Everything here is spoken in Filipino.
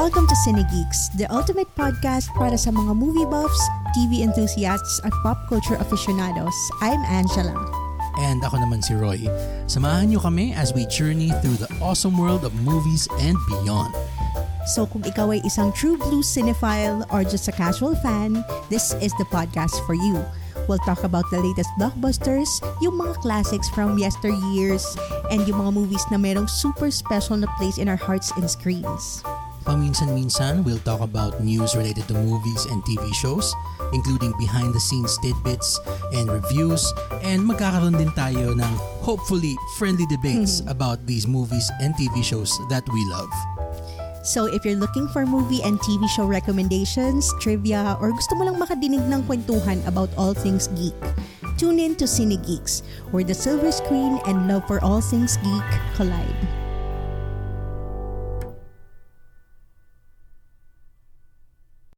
Welcome to Cinegeeks, the ultimate podcast para sa mga movie buffs, TV enthusiasts at pop culture aficionados. I'm Angela. And ako naman si Roy. Samahan niyo kami as we journey through the awesome world of movies and beyond. So kung ikaw ay isang true blue cinephile or just a casual fan, this is the podcast for you. We'll talk about the latest blockbusters, yung mga classics from yesteryears, and yung mga movies na merong super special na place in our hearts and screens. Paminsan-minsan, we'll talk about news related to movies and TV shows, including behind-the-scenes tidbits and reviews, and magkakaroon din tayo ng hopefully friendly debates about these movies and TV shows that we love. So if you're looking for movie and TV show recommendations, trivia, or gusto mo lang makadinig ng kwentuhan about all things geek, tune in to Cine Geeks, where the silver screen and love for all things geek collide.